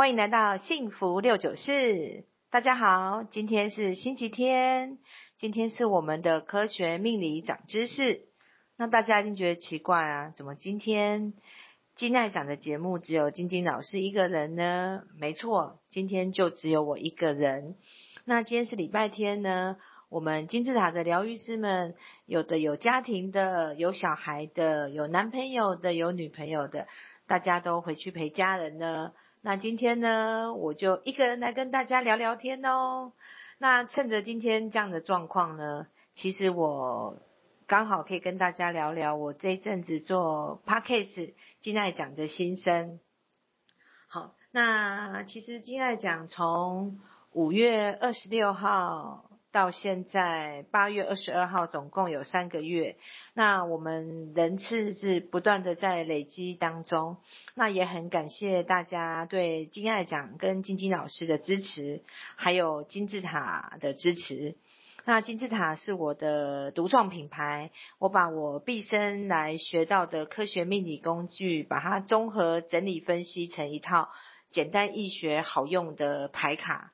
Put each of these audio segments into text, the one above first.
欢迎来到幸福六九四。大家好，今天是星期天，今天是我们的科学命理长知识。那大家一定觉得奇怪啊，怎么今天金奈讲的节目只有晶晶老师一个人呢？没错，今天就只有我一个人。那今天是礼拜天呢，我们金字塔的疗愈师们，有的有家庭的，有小孩的，有男朋友的，有女朋友的，大家都回去陪家人呢。那今天呢，我就一个人来跟大家聊聊天哦。那趁着今天这样的状况呢，其实我刚好可以跟大家聊聊我这一阵子做 Podcast 金爱讲的心声。好，那其实金爱讲从五月二十六号到现在八月二十二号，总共有三个月。那我们人次是不断的在累积当中。那也很感谢大家对金爱奖跟金晶老师的支持，还有金字塔的支持。那金字塔是我的独创品牌，我把我毕生来学到的科学命理工具，把它综合整理分析成一套简单易学好用的牌卡。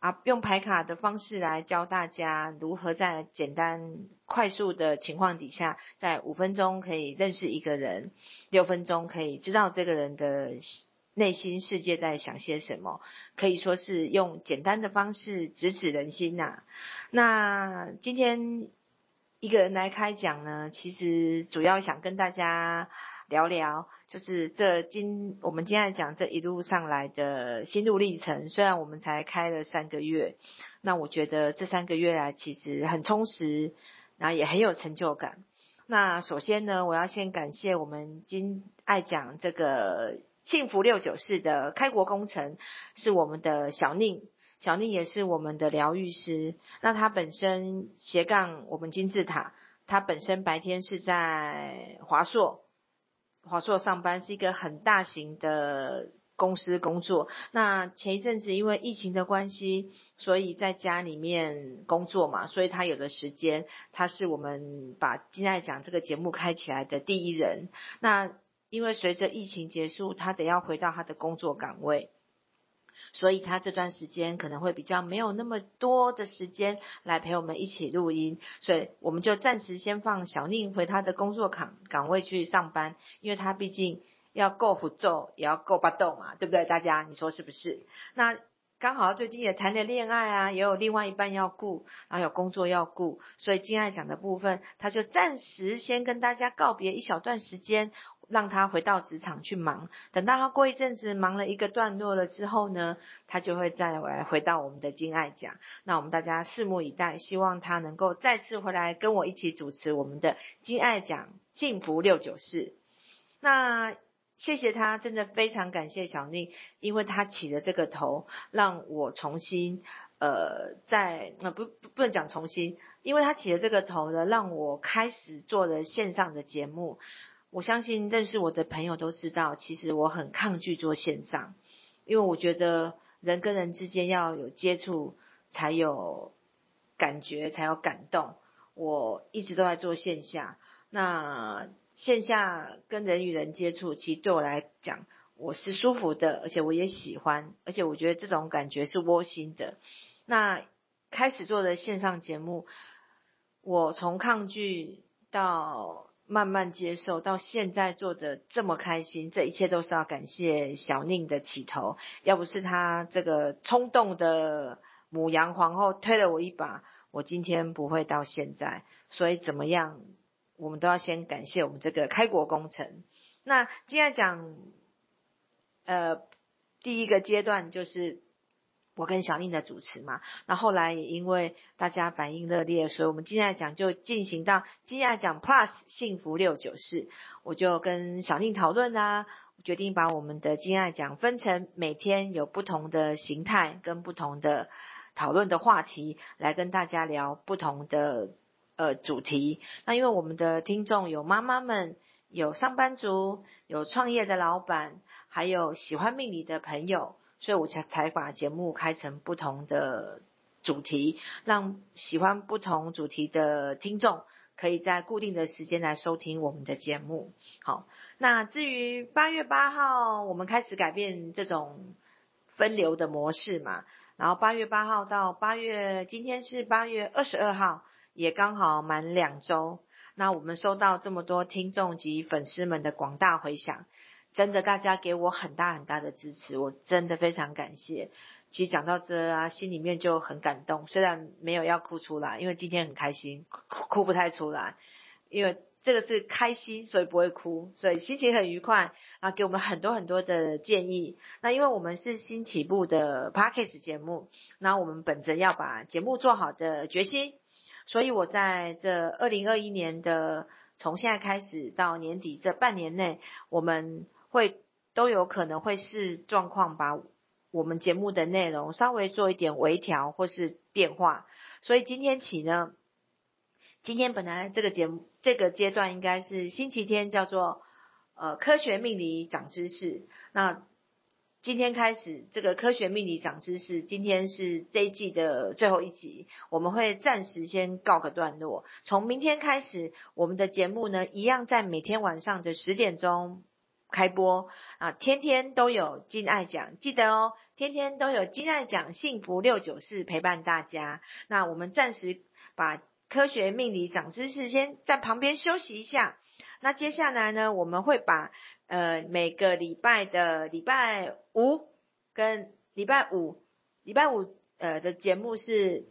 啊，用牌卡的方式来教大家如何在简单快速的情况底下，在五分钟可以认识一个人，六分钟可以知道这个人的内心世界在想些什么，可以说是用简单的方式直指人心呐、那今天一个人来开讲呢，其实主要想跟大家。聊聊，就是这今我们今天讲这一路上来的心路历程。虽然我们才开了三个月，那我觉得这三个月来其实很充实，然后也很有成就感。那首先呢，我要先感谢我们今爱讲这个幸福六九四的开国功臣，是我们的小宁，小宁也是我们的疗愈师。那他本身斜杠我们金字塔，他本身白天是在华硕。华硕上班是一个很大型的公司工作。那前一阵子因为疫情的关系，所以在家里面工作嘛，所以他有的时间，他是我们把金爱讲这个节目开起来的第一人。那因为随着疫情结束，他得要回到他的工作岗位。所以他这段时间可能会比较没有那么多的时间来陪我们一起录音，所以我们就暂时先放小宁回他的工作岗岗位去上班，因为他毕竟要够辅助，也要够巴豆嘛，对不对？大家你说是不是？那刚好最近也谈了恋爱啊，也有另外一半要顾，然后有工作要顾，所以金爱讲的部分，他就暂时先跟大家告别一小段时间。让他回到职场去忙，等到他过一阵子忙了一个段落了之后呢，他就会再来回到我们的金爱讲。那我们大家拭目以待，希望他能够再次回来跟我一起主持我们的金爱讲幸福六九四。那谢谢他，真的非常感谢小丽，因为他起了这个头，让我重新呃在那不不不能讲重新，因为他起了这个头呢，让我开始做了线上的节目。我相信认识我的朋友都知道，其实我很抗拒做线上，因为我觉得人跟人之间要有接触，才有感觉，才有感动。我一直都在做线下，那线下跟人与人接触，其实对我来讲，我是舒服的，而且我也喜欢，而且我觉得这种感觉是窝心的。那开始做的线上节目，我从抗拒到。慢慢接受，到现在做的这么开心，这一切都是要感谢小宁的起头。要不是他这个冲动的母羊皇后推了我一把，我今天不会到现在。所以怎么样，我们都要先感谢我们这个开国功臣。那接下来讲，呃，第一个阶段就是。我跟小宁的主持嘛，那后来也因为大家反应热烈，所以我们金爱奖就进行到金爱奖 Plus 幸福六九四，我就跟小宁讨论啦，决定把我们的金爱奖分成每天有不同的形态跟不同的讨论的话题，来跟大家聊不同的呃主题。那因为我们的听众有妈妈们，有上班族，有创业的老板，还有喜欢命理的朋友。所以我才才把节目开成不同的主题，让喜欢不同主题的听众可以在固定的时间来收听我们的节目。好，那至于八月八号我们开始改变这种分流的模式嘛。然后八月八号到八月，今天是八月二十二号，也刚好满两周。那我们收到这么多听众及粉丝们的广大回响，真的大家给我很大很大的支持，我真的非常感谢。其实讲到这啊，心里面就很感动，虽然没有要哭出来，因为今天很开心，哭不太出来，因为这个是开心，所以不会哭，所以心情很愉快啊，给我们很多很多的建议。那因为我们是新起步的 Podcast 节目，那我们本着要把节目做好的决心。所以我在这二零二一年的从现在开始到年底这半年内，我们会都有可能会视状况把我们节目的内容稍微做一点微调或是变化。所以今天起呢，今天本来这个节目这个阶段应该是星期天，叫做呃科学命理长知识。那今天开始，这个科学命理长知识，今天是这一季的最后一集，我们会暂时先告个段落。从明天开始，我们的节目呢，一样在每天晚上的十点钟开播啊，天天都有金爱讲，记得哦，天天都有金爱讲，幸福六九四陪伴大家。那我们暂时把科学命理长知识先在旁边休息一下。那接下来呢，我们会把。呃，每个礼拜的礼拜五跟礼拜五，礼拜五呃的节目是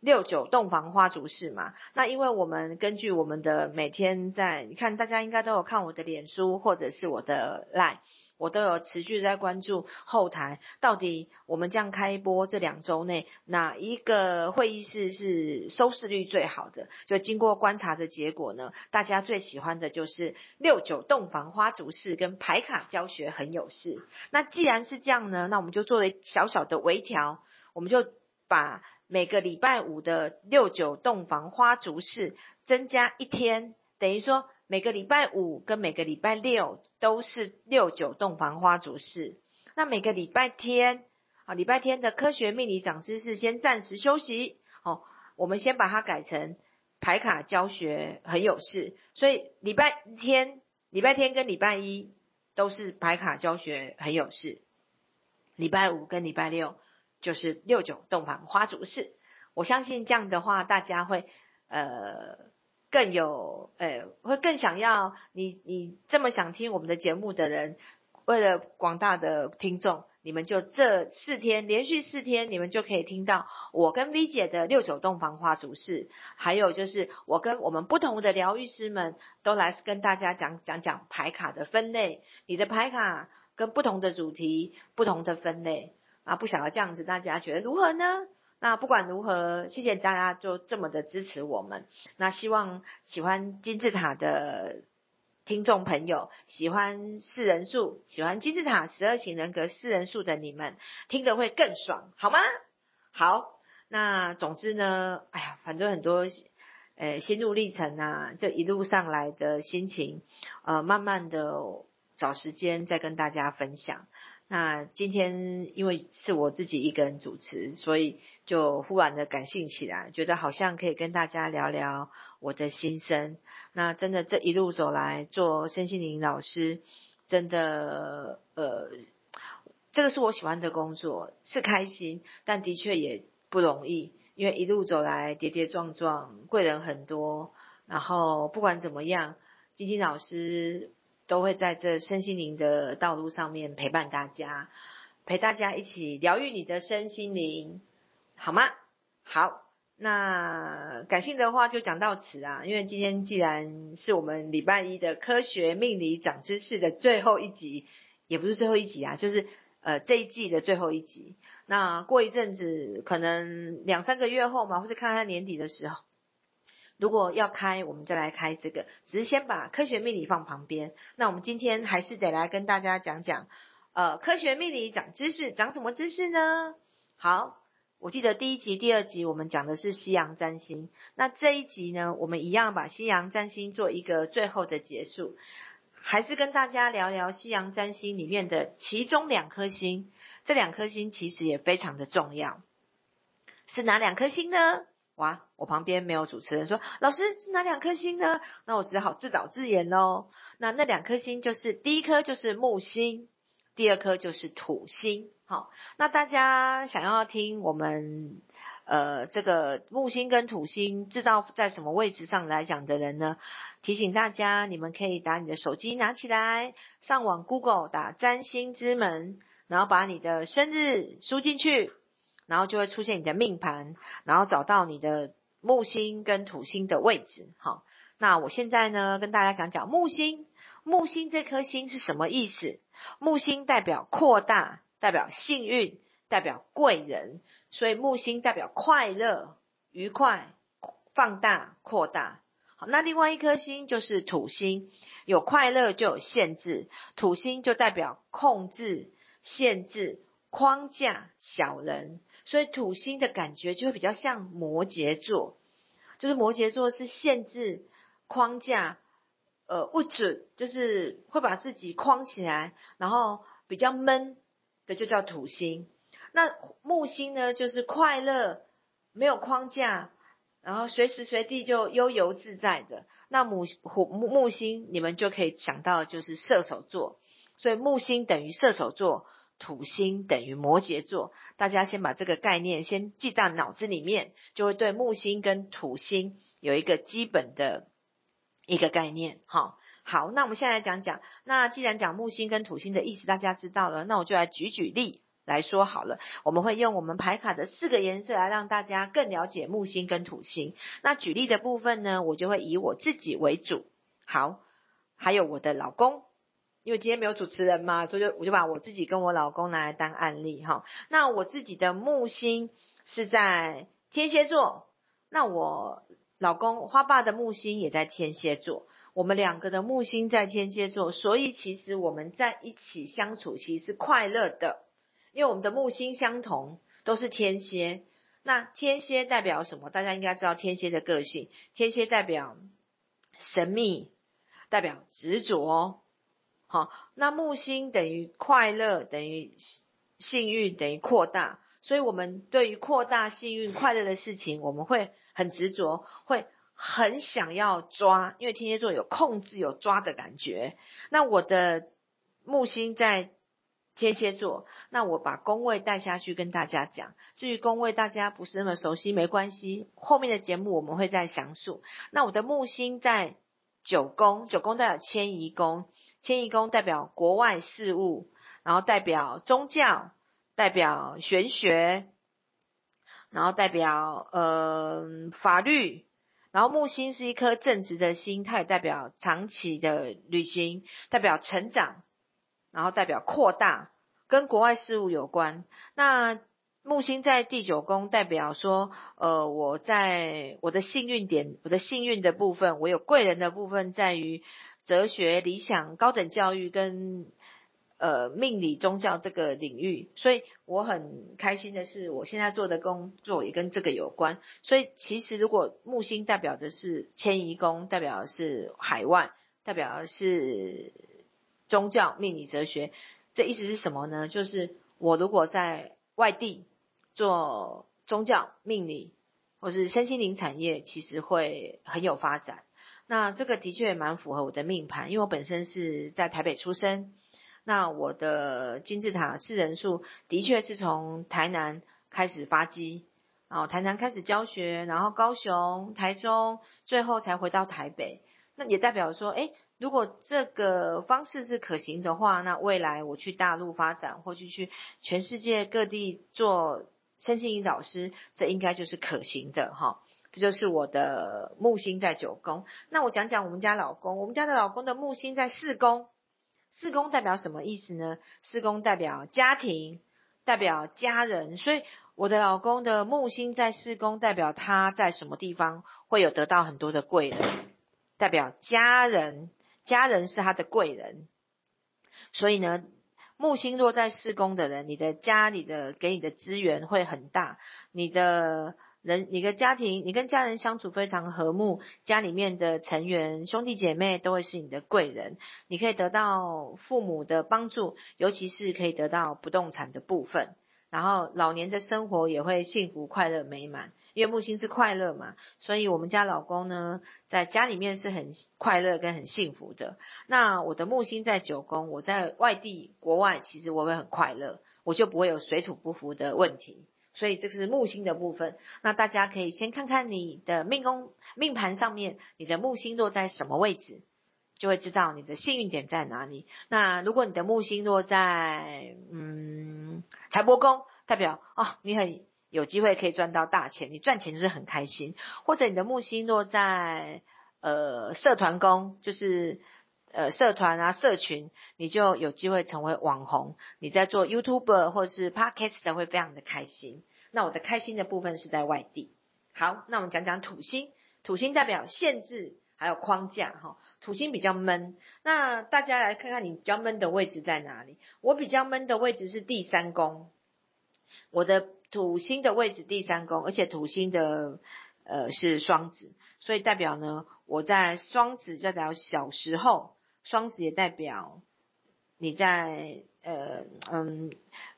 六九洞房花烛式嘛。那因为我们根据我们的每天在，你看大家应该都有看我的脸书或者是我的 Line。我都有持续在关注后台，到底我们这样开播这两周内，哪一个会议室是收视率最好的？就经过观察的结果呢，大家最喜欢的就是六九洞房花烛式跟牌卡教学很有事。那既然是这样呢，那我们就作为小小的微调，我们就把每个礼拜五的六九洞房花烛式增加一天，等于说。每个礼拜五跟每个礼拜六都是六九洞房花烛式。那每个礼拜天啊，礼拜天的科学命理长知识先暂时休息哦。我们先把它改成排卡教学很有事，所以礼拜天、礼拜天跟礼拜一都是排卡教学很有事。礼拜五跟礼拜六就是六九洞房花烛式。我相信这样的话，大家会呃。更有，诶、欸，会更想要你，你这么想听我们的节目的人，为了广大的听众，你们就这四天连续四天，你们就可以听到我跟 V 姐的六九洞房花烛式，还有就是我跟我们不同的疗愈师们都来跟大家讲讲讲牌卡的分类，你的牌卡跟不同的主题、不同的分类啊，不想要这样子大家觉得如何呢？那不管如何，谢谢大家就这么的支持我们。那希望喜欢金字塔的听众朋友，喜欢四人数，喜欢金字塔十二型人格四人数的你们，听得会更爽，好吗？好，那总之呢，哎呀，反正很多呃心路历程啊，这一路上来的心情，呃，慢慢的找时间再跟大家分享。那今天因为是我自己一个人主持，所以就忽然的感性起来，觉得好像可以跟大家聊聊我的心声。那真的这一路走来做身心灵老师，真的呃，这个是我喜欢的工作，是开心，但的确也不容易，因为一路走来跌跌撞撞，贵人很多。然后不管怎么样，金金老师。都会在这身心灵的道路上面陪伴大家，陪大家一起疗愈你的身心灵，好吗？好，那感性的话就讲到此啊，因为今天既然是我们礼拜一的科学命理长知识的最后一集，也不是最后一集啊，就是呃这一季的最后一集。那过一阵子，可能两三个月后嘛，或是看看年底的时候。如果要开，我们再来开这个。只是先把科学命理放旁边。那我们今天还是得来跟大家讲讲，呃，科学命理长知识，长什么知识呢？好，我记得第一集、第二集我们讲的是西洋占星。那这一集呢，我们一样把西洋占星做一个最后的结束，还是跟大家聊聊西洋占星里面的其中两颗星。这两颗星其实也非常的重要，是哪两颗星呢？哇，我旁边没有主持人说，老师是哪两颗星呢？那我只好自导自演喽。那那两颗星就是第一颗就是木星，第二颗就是土星。好，那大家想要听我们呃这个木星跟土星制造在什么位置上来讲的人呢？提醒大家，你们可以把你的手机拿起来，上网 Google 打占星之门，然后把你的生日输进去，然后就会出现你的命盘，然后找到你的木星跟土星的位置。好，那我现在呢跟大家讲讲木星，木星这颗星是什么意思？木星代表扩大。代表幸运，代表贵人，所以木星代表快乐、愉快、放大、扩大。好，那另外一颗星就是土星，有快乐就有限制，土星就代表控制、限制、框架、小人，所以土星的感觉就会比较像摩羯座，就是摩羯座是限制、框架，呃，不准，就是会把自己框起来，然后比较闷。的就叫土星，那木星呢？就是快乐，没有框架，然后随时随地就悠游自在的。那木木木星，你们就可以想到就是射手座，所以木星等于射手座，土星等于摩羯座。大家先把这个概念先记到脑子里面，就会对木星跟土星有一个基本的一个概念，好。好，那我们现在来讲讲。那既然讲木星跟土星的意思，大家知道了，那我就来举举例来说好了。我们会用我们牌卡的四个颜色来让大家更了解木星跟土星。那举例的部分呢，我就会以我自己为主。好，还有我的老公，因为今天没有主持人嘛，所以就我就把我自己跟我老公拿来当案例哈。那我自己的木星是在天蝎座，那我老公花爸的木星也在天蝎座。我们两个的木星在天蝎座，所以其实我们在一起相处其实是快乐的，因为我们的木星相同，都是天蝎。那天蝎代表什么？大家应该知道天蝎的个性。天蝎代表神秘，代表执着。好，那木星等于快乐，等于幸运，等于扩大。所以我们对于扩大幸运、快乐的事情，我们会很执着，会。很想要抓，因为天蝎座有控制、有抓的感觉。那我的木星在天蝎座，那我把宫位带下去跟大家讲。至于宫位大家不是那么熟悉，没关系，后面的节目我们会再详述。那我的木星在九宫，九宫代表迁移宫，迁移宫代表国外事务，然后代表宗教，代表玄学，然后代表呃法律。然后木星是一颗正直的心，它也代表长期的旅行，代表成长，然后代表扩大，跟国外事务有关。那木星在第九宫，代表说，呃，我在我的幸运点，我的幸运的部分，我有贵人的部分，在于哲学、理想、高等教育跟。呃，命理宗教这个领域，所以我很开心的是，我现在做的工作也跟这个有关。所以其实如果木星代表的是迁移宫，代表的是海外，代表的是宗教、命理、哲学，这意思是什么呢？就是我如果在外地做宗教、命理或是身心灵产业，其实会很有发展。那这个的确也蛮符合我的命盘，因为我本身是在台北出生。那我的金字塔四人数的确是从台南开始发迹，然后台南开始教学，然后高雄、台中，最后才回到台北。那也代表说，诶，如果这个方式是可行的话，那未来我去大陆发展，或去去全世界各地做身心灵导师，这应该就是可行的哈。这就是我的木星在九宫。那我讲讲我们家老公，我们家的老公的木星在四宫。四宫代表什么意思呢？四宫代表家庭，代表家人，所以我的老公的木星在四宫，代表他在什么地方会有得到很多的贵人，代表家人，家人是他的贵人。所以呢，木星落在四宫的人，你的家里的给你的资源会很大，你的。人，你的家庭，你跟家人相处非常和睦，家里面的成员兄弟姐妹都会是你的贵人，你可以得到父母的帮助，尤其是可以得到不动产的部分。然后老年的生活也会幸福、快乐、美满。因为木星是快乐嘛，所以我们家老公呢，在家里面是很快乐跟很幸福的。那我的木星在九宫，我在外地国外，其实我会很快乐，我就不会有水土不服的问题。所以这是木星的部分。那大家可以先看看你的命宫命盘上面，你的木星落在什么位置，就会知道你的幸运点在哪里。那如果你的木星落在嗯财帛宫，代表哦你很。有机会可以赚到大钱，你赚钱就是很开心。或者你的木星落在呃社团宫，就是呃社团啊社群，你就有机会成为网红。你在做 YouTube 或是 Podcast 会非常的开心。那我的开心的部分是在外地。好，那我们讲讲土星，土星代表限制还有框架哈。土星比较闷，那大家来看看你比较闷的位置在哪里？我比较闷的位置是第三宫，我的。土星的位置第三宫，而且土星的呃是双子，所以代表呢，我在双子代表小时候，双子也代表你在呃嗯，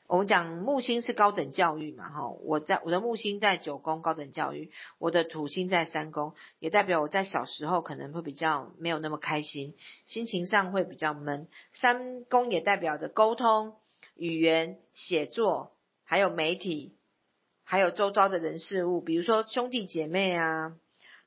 我们讲木星是高等教育嘛，哈，我在我的木星在九宫高等教育，我的土星在三宫，也代表我在小时候可能会比较没有那么开心，心情上会比较闷。三宫也代表着沟通、语言、写作，还有媒体。还有周遭的人事物，比如说兄弟姐妹啊、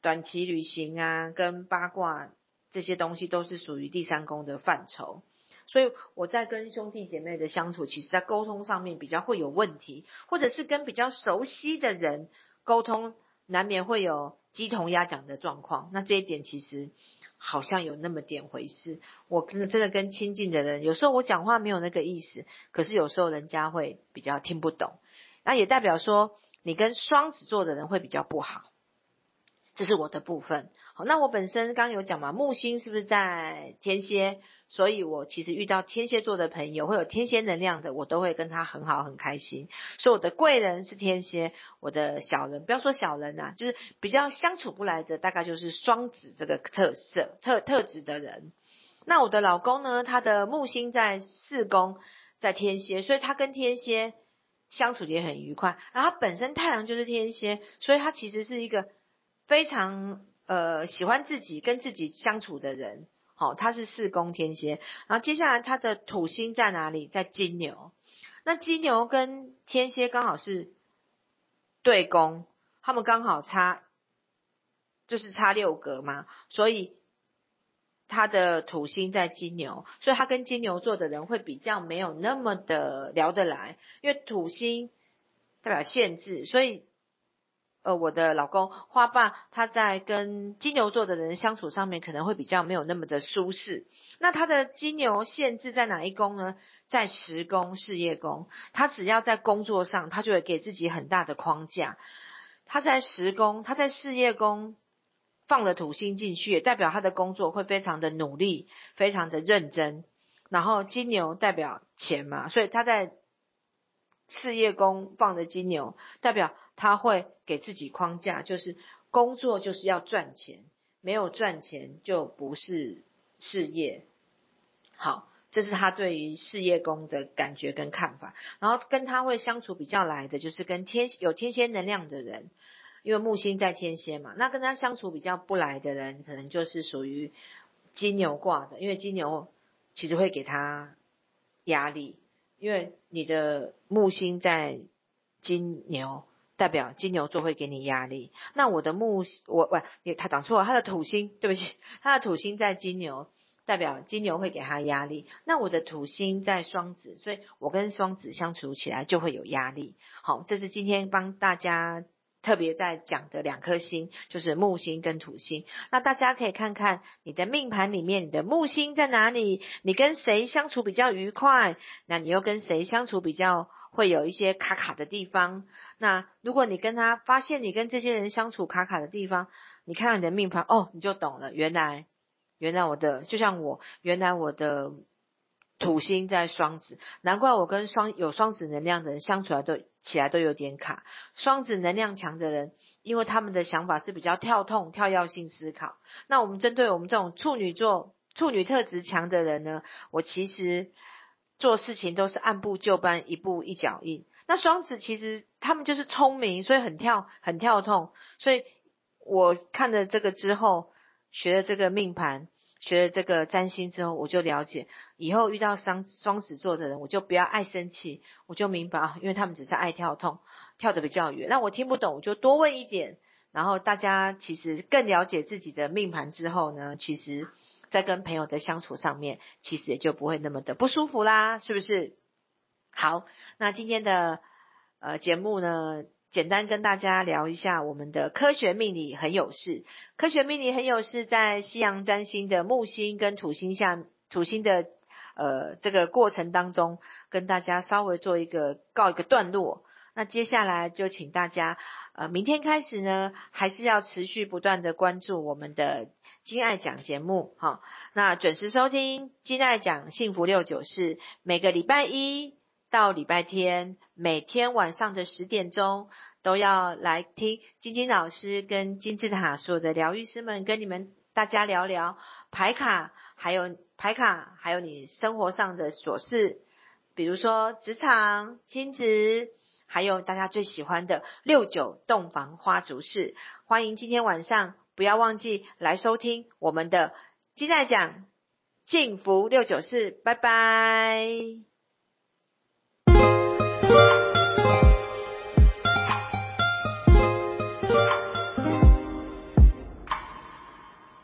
短期旅行啊、跟八卦这些东西，都是属于第三宫的范畴。所以我在跟兄弟姐妹的相处，其实在沟通上面比较会有问题，或者是跟比较熟悉的人沟通，难免会有鸡同鸭讲的状况。那这一点其实好像有那么点回事。我真的真的跟亲近的人，有时候我讲话没有那个意思，可是有时候人家会比较听不懂。那也代表说，你跟双子座的人会比较不好，这是我的部分。好，那我本身刚有讲嘛，木星是不是在天蝎？所以我其实遇到天蝎座的朋友，会有天蝎能量的，我都会跟他很好，很开心。所以我的贵人是天蝎，我的小人，不要说小人呐，就是比较相处不来的，大概就是双子这个特色特特质的人。那我的老公呢，他的木星在四宫，在天蝎，所以他跟天蝎。相处也很愉快，然后他本身太阳就是天蝎，所以他其实是一个非常呃喜欢自己跟自己相处的人。好、哦，他是四宫天蝎，然后接下来他的土星在哪里？在金牛。那金牛跟天蝎刚好是对宫，他们刚好差就是差六格嘛，所以。他的土星在金牛，所以他跟金牛座的人会比较没有那么的聊得来，因为土星代表限制，所以呃，我的老公花爸他在跟金牛座的人相处上面可能会比较没有那么的舒适。那他的金牛限制在哪一宫呢？在十宫事业宫，他只要在工作上，他就会给自己很大的框架。他在十宫，他在事业宫。放了土星进去，也代表他的工作会非常的努力，非常的认真。然后金牛代表钱嘛，所以他在事业宫放的金牛，代表他会给自己框架，就是工作就是要赚钱，没有赚钱就不是事业。好，这是他对于事业工的感觉跟看法。然后跟他会相处比较来的，就是跟天有天蝎能量的人。因为木星在天蝎嘛，那跟他相处比较不来的人，可能就是属于金牛挂的。因为金牛其实会给他压力，因为你的木星在金牛，代表金牛座会给你压力。那我的木我喂，他讲错了，他的土星，对不起，他的土星在金牛，代表金牛会给他压力。那我的土星在双子，所以我跟双子相处起来就会有压力。好，这是今天帮大家。特别在讲的两颗星就是木星跟土星，那大家可以看看你的命盘里面，你的木星在哪里？你跟谁相处比较愉快？那你又跟谁相处比较会有一些卡卡的地方？那如果你跟他发现你跟这些人相处卡卡的地方，你看到你的命盘哦，你就懂了，原来原来我的就像我原来我的。土星在双子，难怪我跟双有双子能量的人相处来都起来都有点卡。双子能量强的人，因为他们的想法是比较跳痛、跳跃性思考。那我们针对我们这种处女座、处女特质强的人呢，我其实做事情都是按部就班、一步一脚印。那双子其实他们就是聪明，所以很跳很跳痛。所以我看了这个之后，学了这个命盘，学了这个占星之后，我就了解以后遇到双双子座的人，我就不要爱生气，我就明白啊，因为他们只是爱跳痛，跳得比较远。那我听不懂，我就多问一点。然后大家其实更了解自己的命盘之后呢，其实在跟朋友的相处上面，其实也就不会那么的不舒服啦，是不是？好，那今天的呃节目呢，简单跟大家聊一下我们的科学命理很有事。科学命理很有事，在西洋占星的木星跟土星下，土星的呃这个过程当中，跟大家稍微做一个告一个段落。那接下来就请大家。呃，明天开始呢，还是要持续不断的关注我们的金爱讲节目，哈，那准时收听金爱讲幸福六九四，每个礼拜一到礼拜天，每天晚上的十点钟，都要来听金金老师跟金字塔所有的疗愈师们跟你们大家聊聊牌卡，还有牌卡，还有你生活上的琐事，比如说职场、亲子。还有大家最喜欢的六九洞房花烛事，欢迎今天晚上不要忘记来收听我们的菁爱讲幸福六九四，拜拜。